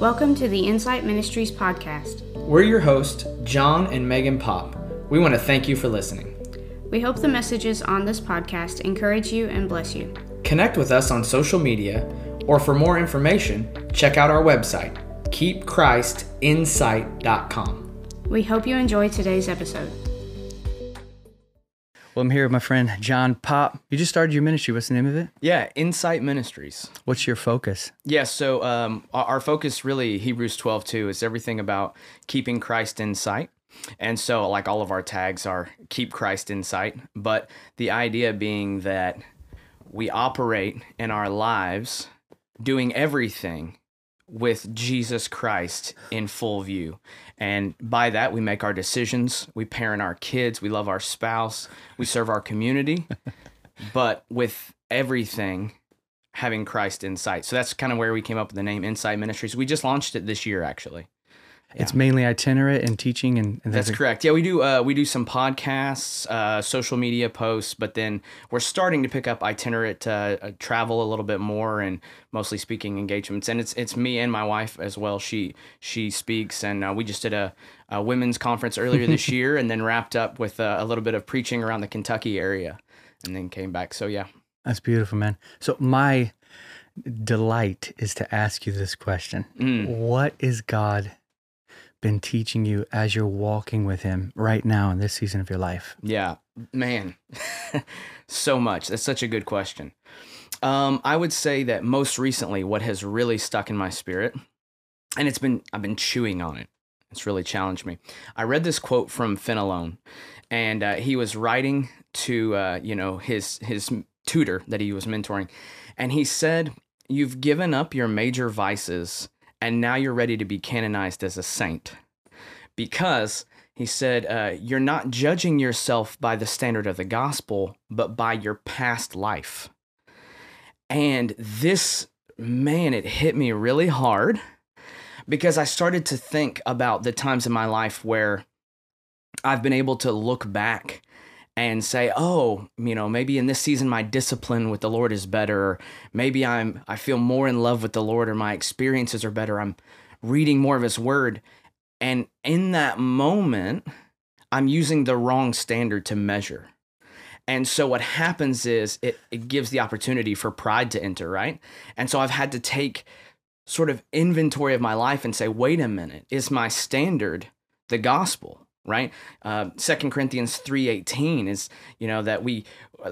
Welcome to the Insight Ministries podcast. We're your hosts, John and Megan Pop. We want to thank you for listening. We hope the messages on this podcast encourage you and bless you. Connect with us on social media, or for more information, check out our website, keepchristinsight.com. We hope you enjoy today's episode. Well, I'm here with my friend John Pop. You just started your ministry. What's the name of it? Yeah, Insight Ministries. What's your focus? Yeah, so um, our, focus really, Hebrews 12 2, is everything about keeping Christ in sight. And so, like all of our tags are keep Christ in sight. But the idea being that we operate in our lives doing everything with Jesus Christ in full view. And by that, we make our decisions, we parent our kids, we love our spouse, we serve our community, but with everything having Christ in sight. So that's kind of where we came up with the name Insight Ministries. We just launched it this year, actually. It's mainly itinerant and teaching, and, and That's a- correct. Yeah, we do. Uh, we do some podcasts, uh, social media posts, but then we're starting to pick up itinerant uh, uh, travel a little bit more, and mostly speaking engagements. And it's it's me and my wife as well. She she speaks, and uh, we just did a, a women's conference earlier this year, and then wrapped up with uh, a little bit of preaching around the Kentucky area, and then came back. So yeah, That's beautiful, man. So my delight is to ask you this question: Mm. What is God been teaching you as you're walking with Him right now in this season of your life? Yeah, man, so much. That's such a good question. Um, I would say that most recently, what has really stuck in my spirit, and it's been I've been chewing on it. It's really challenged me. I read this quote from Fenelon, and uh, he was writing to uh, you know his his tutor that he was mentoring, and he said, "You've given up your major vices, and now you're ready to be canonized as a saint." because he said, uh, You're not judging yourself by the standard of the gospel, but by your past life. And this, man, it hit me really hard because I started to think about the times in my life where I've been able to look back and say, "Oh, you know, maybe in this season my discipline with the Lord is better, or maybe I'm I feel more in love with the Lord or my experiences are better. I'm reading more of his word." And in that moment, I'm using the wrong standard to measure. And so what happens is it, it gives the opportunity for pride to enter, right? And so I've had to take sort of inventory of my life and say, wait a minute, is my standard the gospel? Right, uh, Second Corinthians three eighteen is you know that we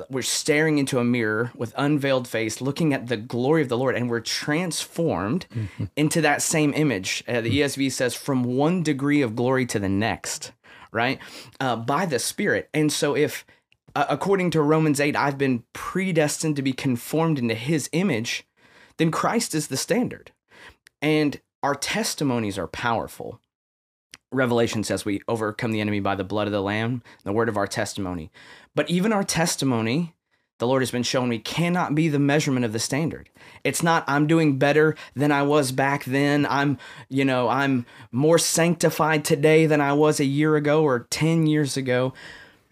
we're staring into a mirror with unveiled face, looking at the glory of the Lord, and we're transformed into that same image. Uh, the ESV says, from one degree of glory to the next, right? Uh, by the Spirit. And so, if uh, according to Romans 8, I've been predestined to be conformed into his image, then Christ is the standard. And our testimonies are powerful. Revelation says we overcome the enemy by the blood of the Lamb, the word of our testimony. But even our testimony, the Lord has been showing me, cannot be the measurement of the standard. It's not, I'm doing better than I was back then. I'm, you know, I'm more sanctified today than I was a year ago or 10 years ago.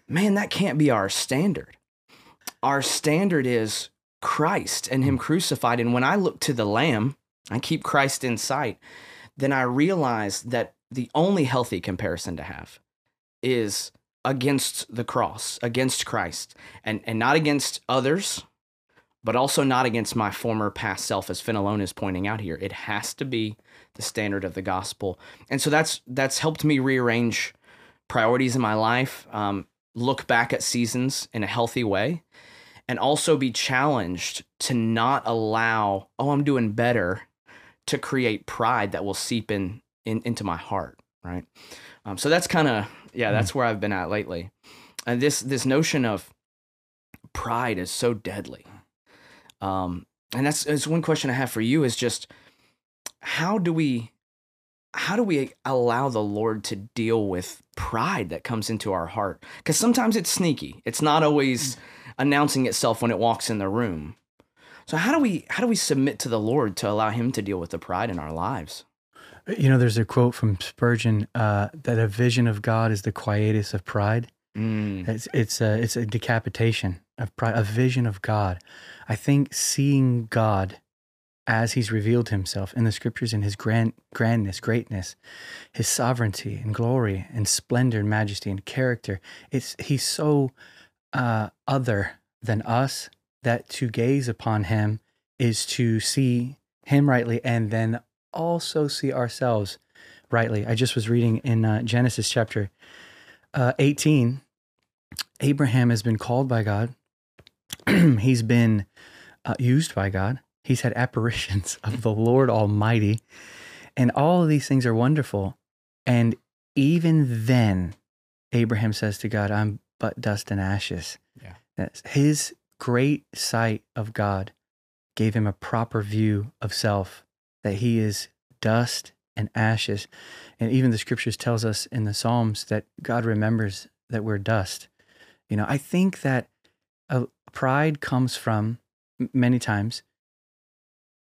Man, that can't be our standard. Our standard is Christ and Him crucified. And when I look to the Lamb, I keep Christ in sight, then I realize that the only healthy comparison to have is against the cross, against Christ, and, and not against others, but also not against my former past self, as Fenelon is pointing out here. It has to be the standard of the gospel. And so that's that's helped me rearrange priorities in my life, um, look back at seasons in a healthy way, and also be challenged to not allow, oh, I'm doing better, to create pride that will seep in, in into my heart, right? Um, so that's kind of yeah, that's where I've been at lately. And this this notion of pride is so deadly. Um, and that's, that's one question I have for you is just how do we how do we allow the Lord to deal with pride that comes into our heart? Because sometimes it's sneaky. It's not always announcing itself when it walks in the room. So how do we how do we submit to the Lord to allow Him to deal with the pride in our lives? You know, there's a quote from Spurgeon uh, that a vision of God is the quietus of pride. Mm, It's it's a it's a decapitation of pride, a vision of God. I think seeing God as he's revealed himself in the scriptures in his grand grandness, greatness, his sovereignty and glory and splendor and majesty and character. It's he's so uh, other than us that to gaze upon him is to see him rightly and then also see ourselves rightly. I just was reading in uh, Genesis chapter uh, 18. Abraham has been called by God. he's been uh, used by God. He's had apparitions of the Lord Almighty. And all of these things are wonderful. And even then, Abraham says to God, I'm but dust and ashes. Yeah. That's his great sight of God gave him a proper view of self, that he is dust and ashes. And even the scriptures tells us in the Psalms that God remembers that we're dust. You know, I think that pride comes from many times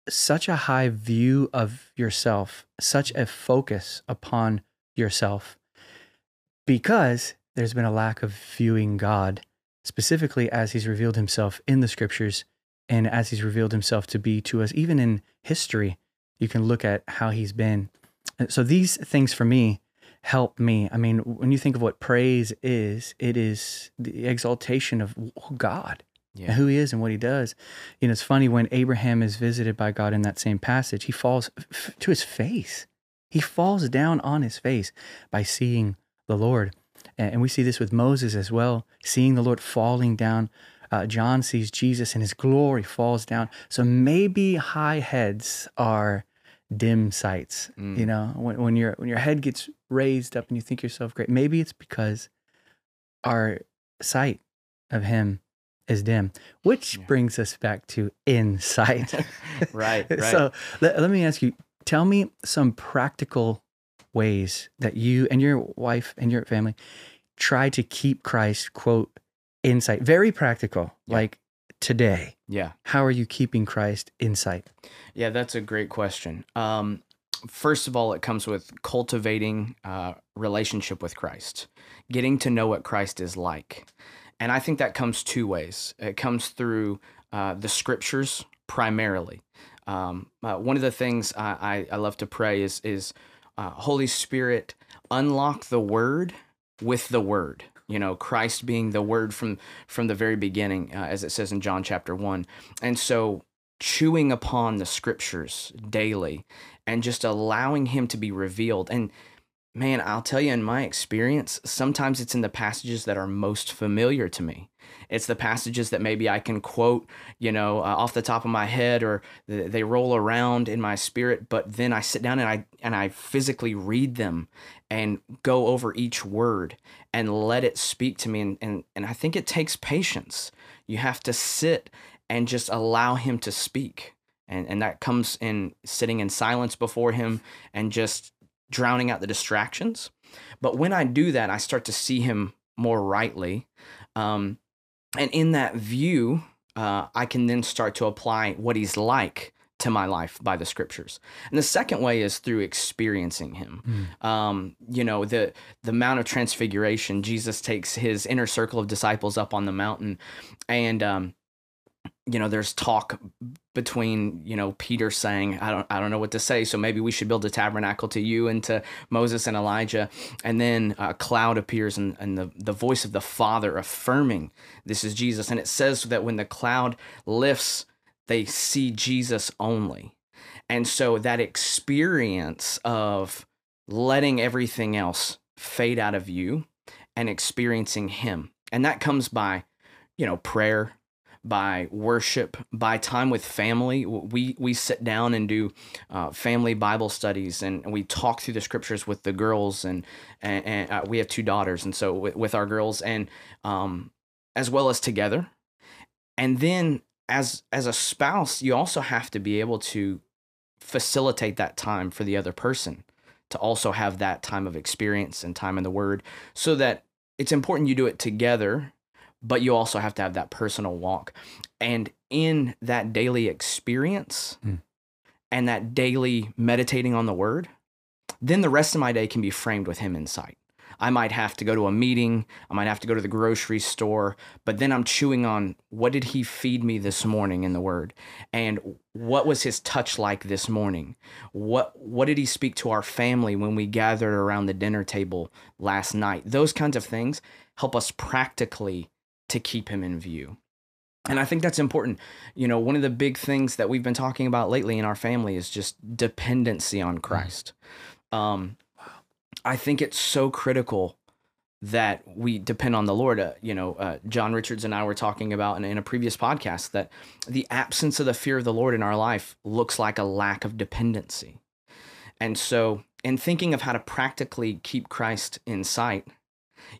such a high view of yourself, such a focus upon yourself, because there's been a lack of viewing God, specifically as he's revealed himself in the scriptures and as he's revealed himself to be to us, even in history. You can look at how he's been. So these things for me help me. I mean, when you think of what praise is, it is the exaltation of God Yeah. and who he is and what he does. You know, it's funny when Abraham is visited by God in that same passage, he falls f- to his face. He falls down on his face by seeing the Lord. And and we see this with Moses as well, seeing the Lord falling down. Uh, John sees Jesus and his glory falls down. So maybe high heads are dim sights. Mm. You know, when, when your when your head gets raised up and you think yourself great, maybe it's because our sight of him is dim, which Yeah. brings us back to insight. right, right. So let, let me ask you tell me some practical ways that you and your wife and your family try to keep Christ, quote, insight. Very practical. Yeah. Like today, yeah. how are you keeping Christ in sight? Yeah, that's a great question. Um, first of all, it comes with cultivating uh, relationship with Christ, getting to know what Christ is like, and I think that comes two ways. It comes through uh, the scriptures primarily. Um, uh, one of the things I, I, I love to pray is is uh, Holy Spirit unlock the Word with the Word. You know, Christ being the Word from from the very beginning, uh, as it says in John chapter one, and so chewing upon the scriptures daily and just allowing him to be revealed. And man i'll tell you in my experience sometimes it's in the passages that are most familiar to me it's the passages that maybe i can quote you know uh, off the top of my head or th- they roll around in my spirit but then i sit down and i and i physically read them and go over each word and let it speak to me and and, and i think it takes patience you have to sit and just allow him to speak. And, and that comes in sitting in silence before him and just drowning out the distractions. But when I do that, I start to see him more rightly. Um, and in that view, uh, I can then start to apply what he's like to my life by the scriptures. And the second way is through experiencing him. Um, you know, the the Mount of Transfiguration, Jesus takes his inner circle of disciples up on the mountain and um, you know there's talk between you know peter saying i don't i don't know what to say so maybe we should build a tabernacle to you and to moses and elijah. And then a cloud appears and, and the, the voice of the father affirming this is jesus. And it says that when the cloud lifts they see jesus only. And so that experience of letting everything else fade out of you and experiencing him and that comes by you know prayer by worship, by time with family. We we sit down and do uh, family Bible studies, and we talk through the scriptures with the girls, and and, and uh, we have two daughters, and so with, with our girls, and um, as well as together, and then as as a spouse, you also have to be able to facilitate that time for the other person to also have that time of experience and time in the Word, so that it's important you do it together but you also have to have that personal walk. And in that daily experience Mm. and that daily meditating on the word, then the rest of my day can be framed with him in sight. I might have to go to a meeting, I might have to go to the grocery store, but then I'm chewing on what did he feed me this morning in the word? And what was his touch like this morning? What what did he speak to our family when we gathered around the dinner table last night? Those kinds of things help us practically to keep him in view. And I think that's important. You know, one of the big things that we've been talking about lately in our family is just dependency on Christ. Um, I think it's so critical that we depend on the Lord. Uh, you know, uh, John Richards and I were talking about in, in a previous podcast that the absence of the fear of the Lord in our life looks like a lack of dependency. And so, in thinking of how to practically keep Christ in sight,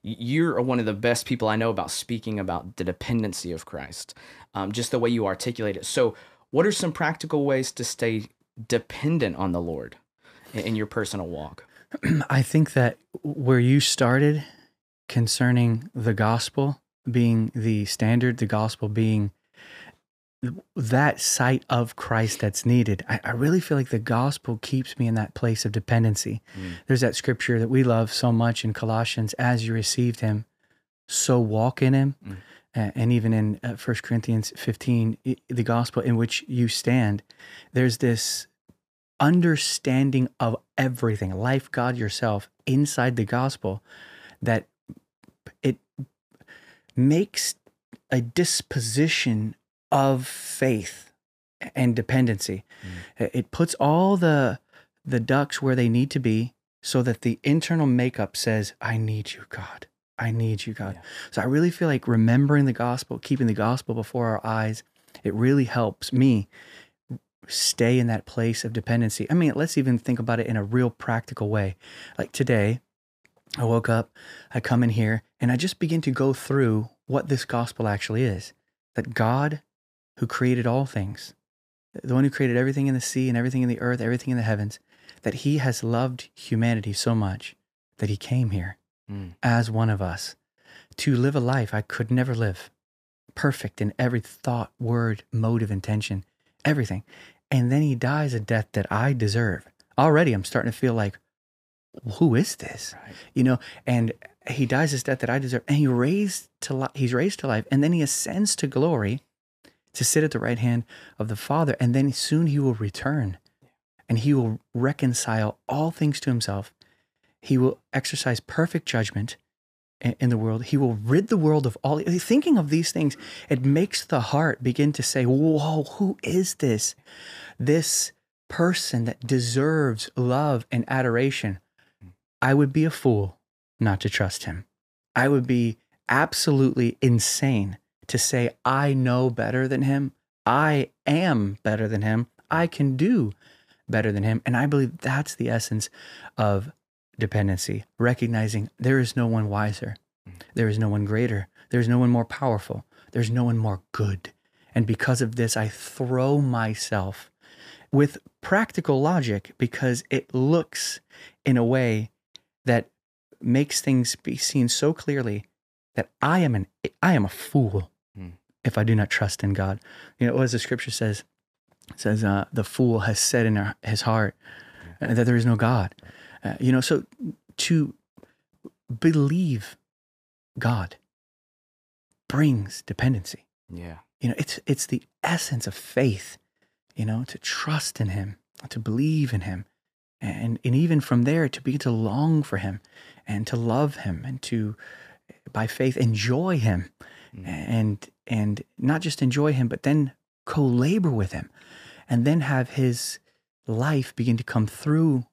you're one of the best people I know about speaking about the dependency of Christ, um, just the way you articulate it. So, what are some practical ways to stay dependent on the Lord in, in your personal walk? I think that where you started concerning the gospel being the standard, the gospel being that sight of Christ that's needed, I, I, really feel like the gospel keeps me in that place of dependency. Mm. There's that scripture that we love so much in Colossians as you received him, so walk in him. Mm. Uh, and even in uh, 1 Corinthians 15, the gospel in which you stand, there's this understanding of everything, life, God, yourself, inside the gospel, that it makes a disposition of faith and dependency. Mm. It puts all the the ducks where they need to be so that the internal makeup says, I need you, God. I need you, God. Yeah. So I really feel like remembering the gospel, keeping the gospel before our eyes, it really helps me stay in that place of dependency. I mean, let's even think about it in a real practical way. Like today, I woke up, I come in here, and I just begin to go through what this gospel actually is that God, who created all things, the one who created everything in the sea and everything in the earth, everything in the heavens, that he has loved humanity so much that he came here mm. as one of us to live a life I could never live, perfect in every thought, word, motive, intention, everything. And then he dies a death that I deserve. Already, I'm starting to feel like, who is this? Right. You know, and he dies this death that I deserve, and he raised to life. He's raised to life, and then he ascends to glory to sit at the right hand of the Father, and then soon he will return, and he will reconcile all things to himself. He will exercise perfect judgment in the world. He will rid the world of all. Thinking of these things, it makes the heart begin to say, Whoa, who is this? This person that deserves love and adoration. I would be a fool not to trust him. I would be absolutely insane to say, I know better than him. I am better than him. I can do better than him. And I believe that's the essence of dependency, recognizing there is no one wiser, mm-hmm. there is no one greater, there is no one more powerful, there's no one more good. And because of this, I throw myself with practical logic because it looks in a way that makes things be seen so clearly that I am an I am a fool. If I do not trust in God. You know, as the scripture says, it says uh, the fool has said in his heart uh, that there is no God. Uh, you know, so to believe God brings dependency. Yeah. You know, it's it's the essence of faith, you know, to trust in him, to believe in him. And and even from there to begin to long for him and to love him and to by faith enjoy him mm. and and not just enjoy him, but then co-labor with him and then have his life begin to come through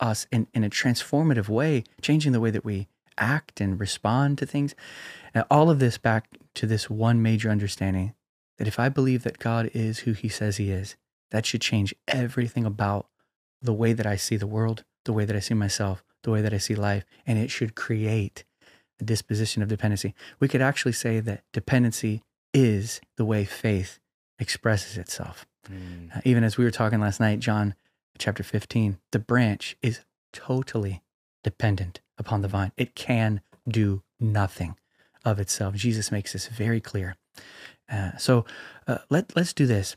us in, in a transformative way, changing the way that we act and respond to things. Now, all of this back to this one major understanding that if I believe that God is who he says he is, that should change everything about the way that I see the world, the way that I see myself, the way that I see life, and it should create a disposition of dependency. We could actually say that dependency is the way faith expresses itself. Mm. Uh, even as we were talking last night, John chapter 15, the branch is totally dependent upon the vine. It can do nothing of itself. Jesus makes this very clear. Uh, so uh, let let's do this.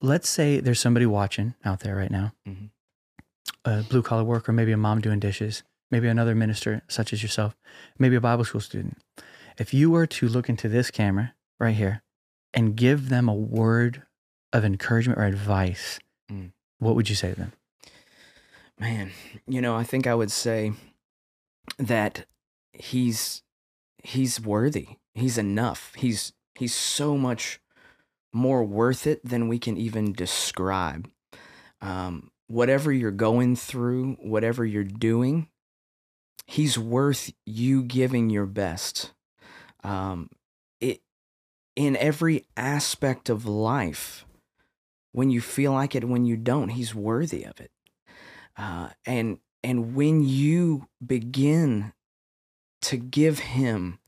Let's say there's somebody watching out there right now, mm-hmm. a blue collar worker, maybe a mom doing dishes, maybe another minister such as yourself, maybe a Bible school student, if you were to look into this camera right here and give them a word of encouragement or advice, Mm. what would you say to them? Man, you know, I think I would say that he's he's worthy. He's enough. He's he's so much more worth it than we can even describe. Um, whatever you're going through, whatever you're doing, he's worth you giving your best. Um, it in every aspect of life, when you feel like it, when you don't, he's worthy of it. Uh, and and when you begin to give him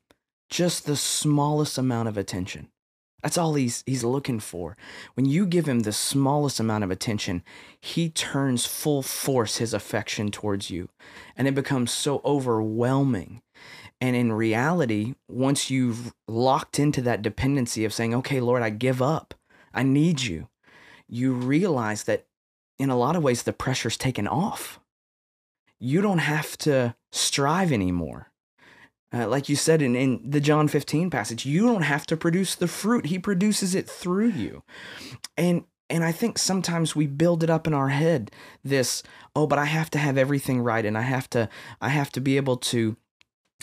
just the smallest amount of attention, that's all he's he's looking for. When you give him the smallest amount of attention, he turns full force his affection towards you, and it becomes so overwhelming. And in reality, once you've locked into that dependency of saying, "Okay, Lord, I give up. I need you," you realize that in a lot of ways the pressure's taken off. You don't have to strive anymore. Uh, like you said in, in the John 15 passage, you don't have to produce the fruit. He produces it through you. And and I think sometimes we build it up in our head this, oh, but I have to have everything right and I have to I have to be able to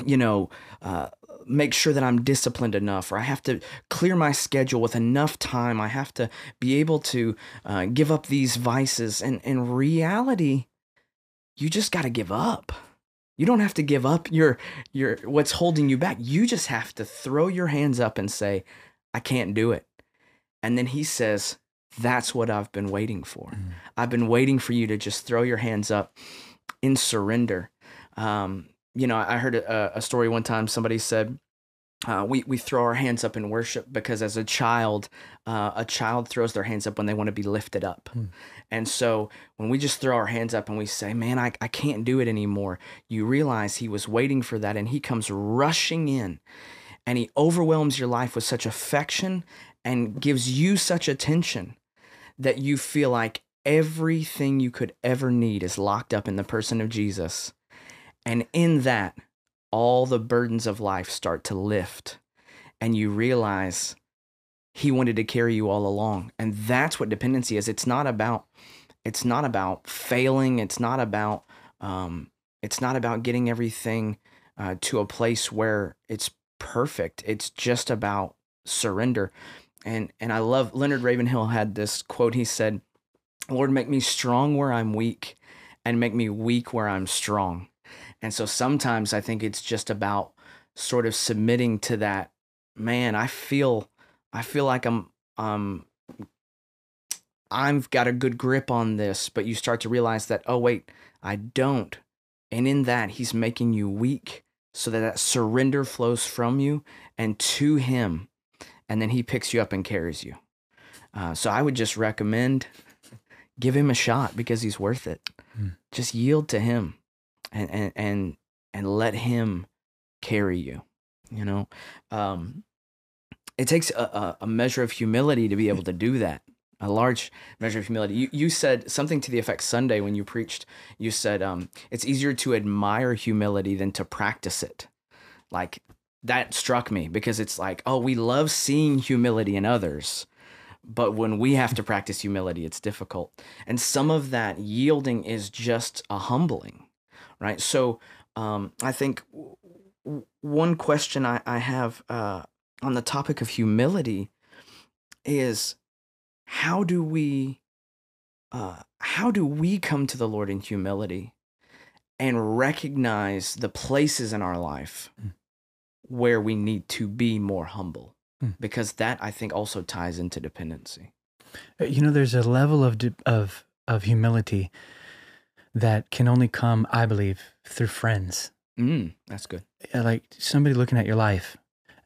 you know, uh, make sure that I'm disciplined enough, or I have to clear my schedule with enough time. I have to be able to uh, give up these vices. And in reality, you just got to give up. You don't have to give up your your what's holding you back. You just have to throw your hands up and say, "I can't do it." And then he says, "That's what I've been waiting for. Mm. I've been waiting for you to just throw your hands up in surrender." Um, you know, I heard a, a story one time. Somebody said, uh, "We we throw our hands up in worship because as a child, uh, a child throws their hands up when they want to be lifted up, Hmm. and so when we just throw our hands up and we say, "Man, I I can't do it anymore," you realize He was waiting for that, and He comes rushing in, and He overwhelms your life with such affection and gives you such attention that you feel like everything you could ever need is locked up in the person of Jesus. And in that, all the burdens of life start to lift. And you realize he wanted to carry you all along. And that's what dependency is. It's not about it's not about failing. It's not about um, it's not about getting everything uh, to a place where it's perfect. It's just about surrender. And and I love Leonard Ravenhill had this quote. He said, "Lord, make me strong where I'm weak, and make me weak where I'm strong." And so sometimes I think it's just about sort of submitting to that. Man, I feel I feel like I'm um I've got a good grip on this, but you start to realize that oh wait, I don't. And in that he's making you weak so that that surrender flows from you and to him and then he picks you up and carries you. Uh, so I would just recommend give him a shot because he's worth it. Hmm. Just yield to him and and and and let him carry you you know? Um it takes a, a, measure of humility to be able to do that a large measure of humility. You, you said something to the effect sunday when you preached you said um it's easier to admire humility than to practice it. Like that struck me because it's like oh we love seeing humility in others but when we have to practice humility it's difficult. And some of that yielding is just a humbling right? So um, I think w- one question I, I have uh, on the topic of humility is how do we uh, how do we come to the Lord in humility and recognize the places in our life Mm. where we need to be more humble? Mm. Because that I think also ties into dependency. Uh, You know, there's a level of di- of of humility that can only come, I believe, through friends. Mm, that's good. Like somebody looking at your life.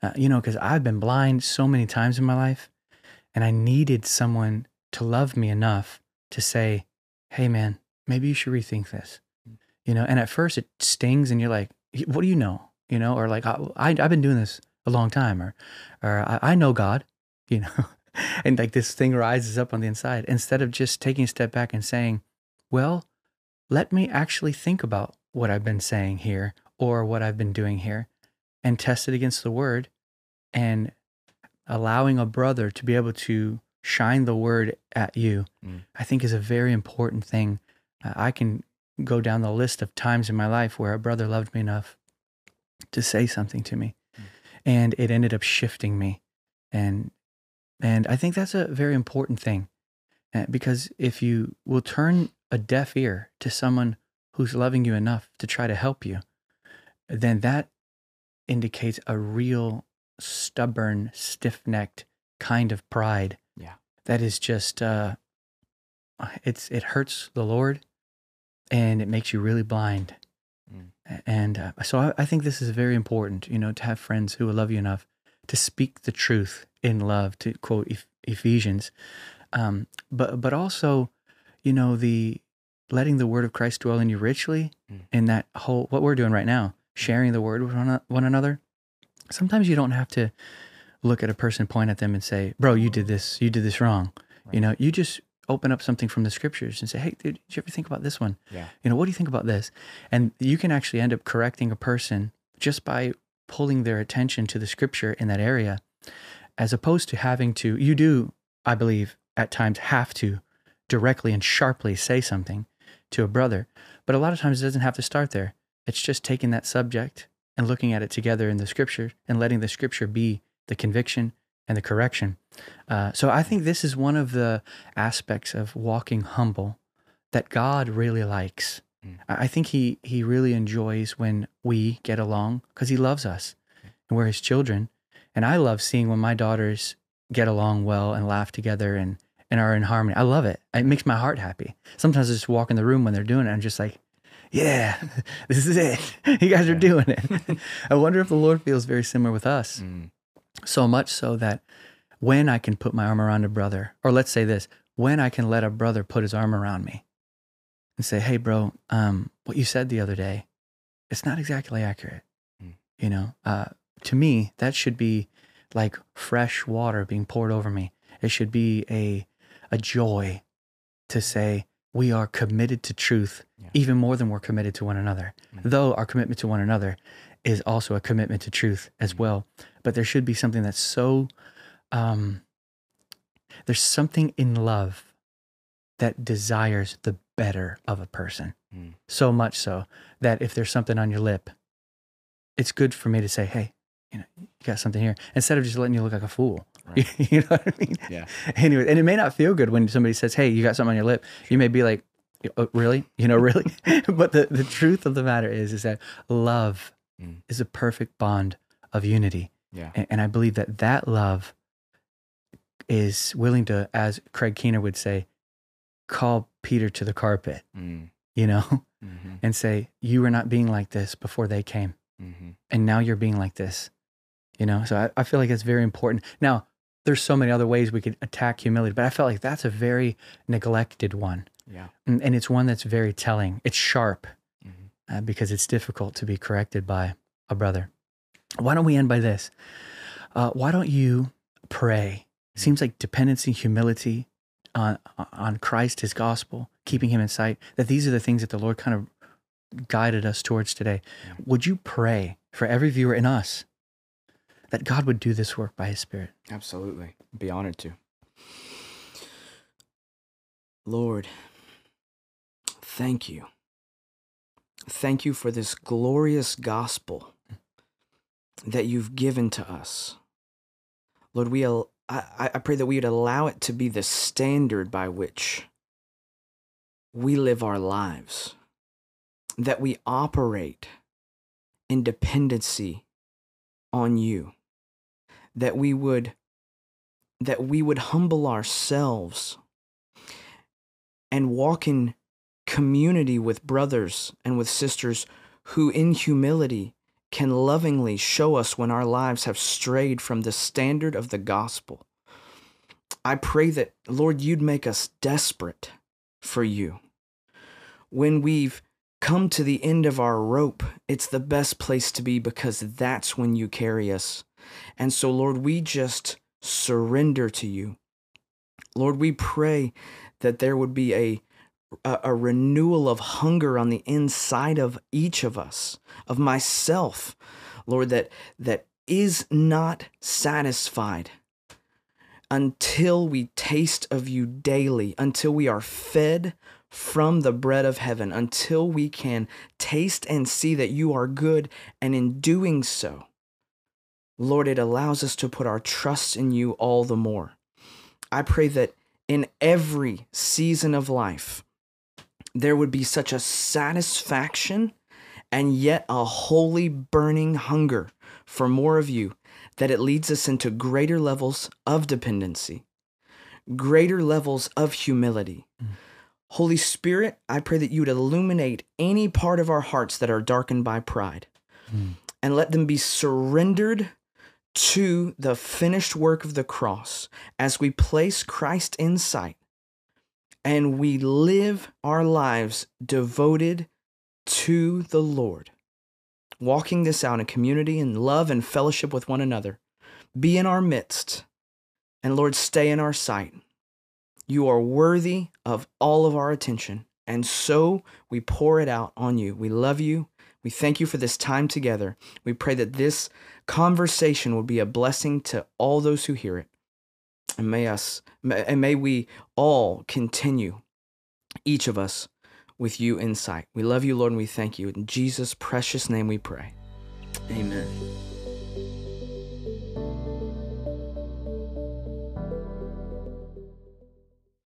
Uh, you know, because I've been blind so many times in my life, and I needed someone to love me enough to say, "Hey, man, maybe you should rethink this." You know, and at first it stings, and you're like, "What do you know?" You know, or like, "I, I I've been doing this a long time," or, or I, I know God. You know, and like this thing rises up on the inside instead of just taking a step back and saying, "Well, let me actually think about what I've been saying here or what I've been doing here and test it against the word and allowing a brother to be able to shine the word at you, Mm. I think is a very important thing. Uh, I can go down the list of times in my life where a brother loved me enough to say something to me Mm. and it ended up shifting me. And and I think that's a very important thing. Uh, because if you will turn a deaf ear to someone who's loving you enough to try to help you, then that indicates a real stubborn, stiff necked kind of pride. Yeah. That is just, uh, it's, it hurts the Lord and it makes you really blind. Mm. And uh, so I, I think this is very important, you know, to have friends who will love you enough to speak the truth in love, to quote Eph- Ephesians. Um, but, but also, you know, the letting the word of Christ dwell in you richly Mm. in that whole, what we're doing right now, sharing the word with one, one another. Sometimes you don't have to look at a person, point at them and say, bro, you did this, you did this wrong. You know, you just open up something from the scriptures and say, hey, dude, did you ever think about this one? Yeah. You know, what do you think about this? And you can actually end up correcting a person just by pulling their attention to the scripture in that area, as opposed to having to, you do, I believe, at times have to directly and sharply say something to a brother. But a lot of times it doesn't have to start there. It's just taking that subject and looking at it together in the scripture and letting the scripture be the conviction and the correction. Uh, so I think this is one of the aspects of walking humble that God really likes. Mm. I I think he he really enjoys when we get along because he loves us and we're his children. And I love seeing when my daughters get along well and laugh together and and are in harmony. I love it. It makes my heart happy. Sometimes I just walk in the room when they're doing it. I'm just like, yeah, this is it. You guys are doing it. I wonder if the Lord feels very similar with us Mm. so much so that when I can put my arm around a brother, or let's say this, when I can let a brother put his arm around me and say, "Hey, bro, um, what you said the other day, it's not exactly accurate." Mm. You know, uh, to me, that should be like fresh water being poured over me. It should be a a joy to say we are committed to truth Yeah. even more than we're committed to one another. Mm. Though our commitment to one another is also a commitment to truth as Mm. well. But there should be something that's so um, there's something in love that desires the better of a person. Mm. So much so that if there's something on your lip, it's good for me to say, "Hey, you know, you got something here," instead of just letting you look like a fool. Right. you know what I mean? Yeah. Anyway, and it may not feel good when somebody says, "Hey, you got something on your lip." You may be like, "Oh, "Really? You know, really?" but the the truth of the matter is, is that love Mm. is a perfect bond of unity, Yeah. and, and I believe that that love is willing to, as Craig Keener would say, call Peter to the carpet. Mm. You know, hmm and say, "You were not being like this before they came." hmm and now you're being like this you know so I, I feel like it's very important now there's so many other ways we could attack humility but i felt like that's a very neglected one. Yeah. and, and it's one that's very telling. It's sharp Mhm. uh, because it's difficult to be corrected by a brother. Why don't we end by this? Uh, why don't you pray? Seems like dependency humility on on christ his gospel keeping him in sight that these are the things that the lord kind of guided us towards today. Yeah. would you pray for every viewer in us that god would do this work by his spirit Absolutely. Be honored to. Lord, thank you. Thank you for this glorious gospel that you've given to us. Lord, we al- I, I pray that we would allow it to be the standard by which we live our lives, that we operate in dependency on you, that we would that we would humble ourselves and walk in community with brothers and with sisters who, in humility, can lovingly show us when our lives have strayed from the standard of the gospel. I pray that, Lord, you'd make us desperate for you. When we've come to the end of our rope, it's the best place to be because that's when you carry us. And so, Lord, we just surrender to you. Lord, we pray that there would be a a, a renewal of hunger on the inside of each of us, of myself, Lord, that that is not satisfied until we taste of you daily, until we are fed from the bread of heaven, until we can taste and see that you are good, and in doing so, Lord, it allows us to put our trust in you all the more. I pray that in every season of life, there would be such a satisfaction and yet a holy burning hunger for more of you that it leads us into greater levels of dependency, greater levels of humility. Mm. Holy Spirit, I pray that you would illuminate any part of our hearts that are darkened by pride mm. and let them be surrendered to the finished work of the cross as we place Christ in sight and we live our lives devoted to the Lord, walking this out in community and love and fellowship with one another. Be in our midst, and Lord, stay in our sight. You are worthy of all of our attention, and so we pour it out on you. We love you. We thank you for this time together. We pray that this conversation will be a blessing to all those who hear it. And may us and may we all continue each of us with you in sight. We love you, Lord, and we thank you. In Jesus' precious name we pray. Amen.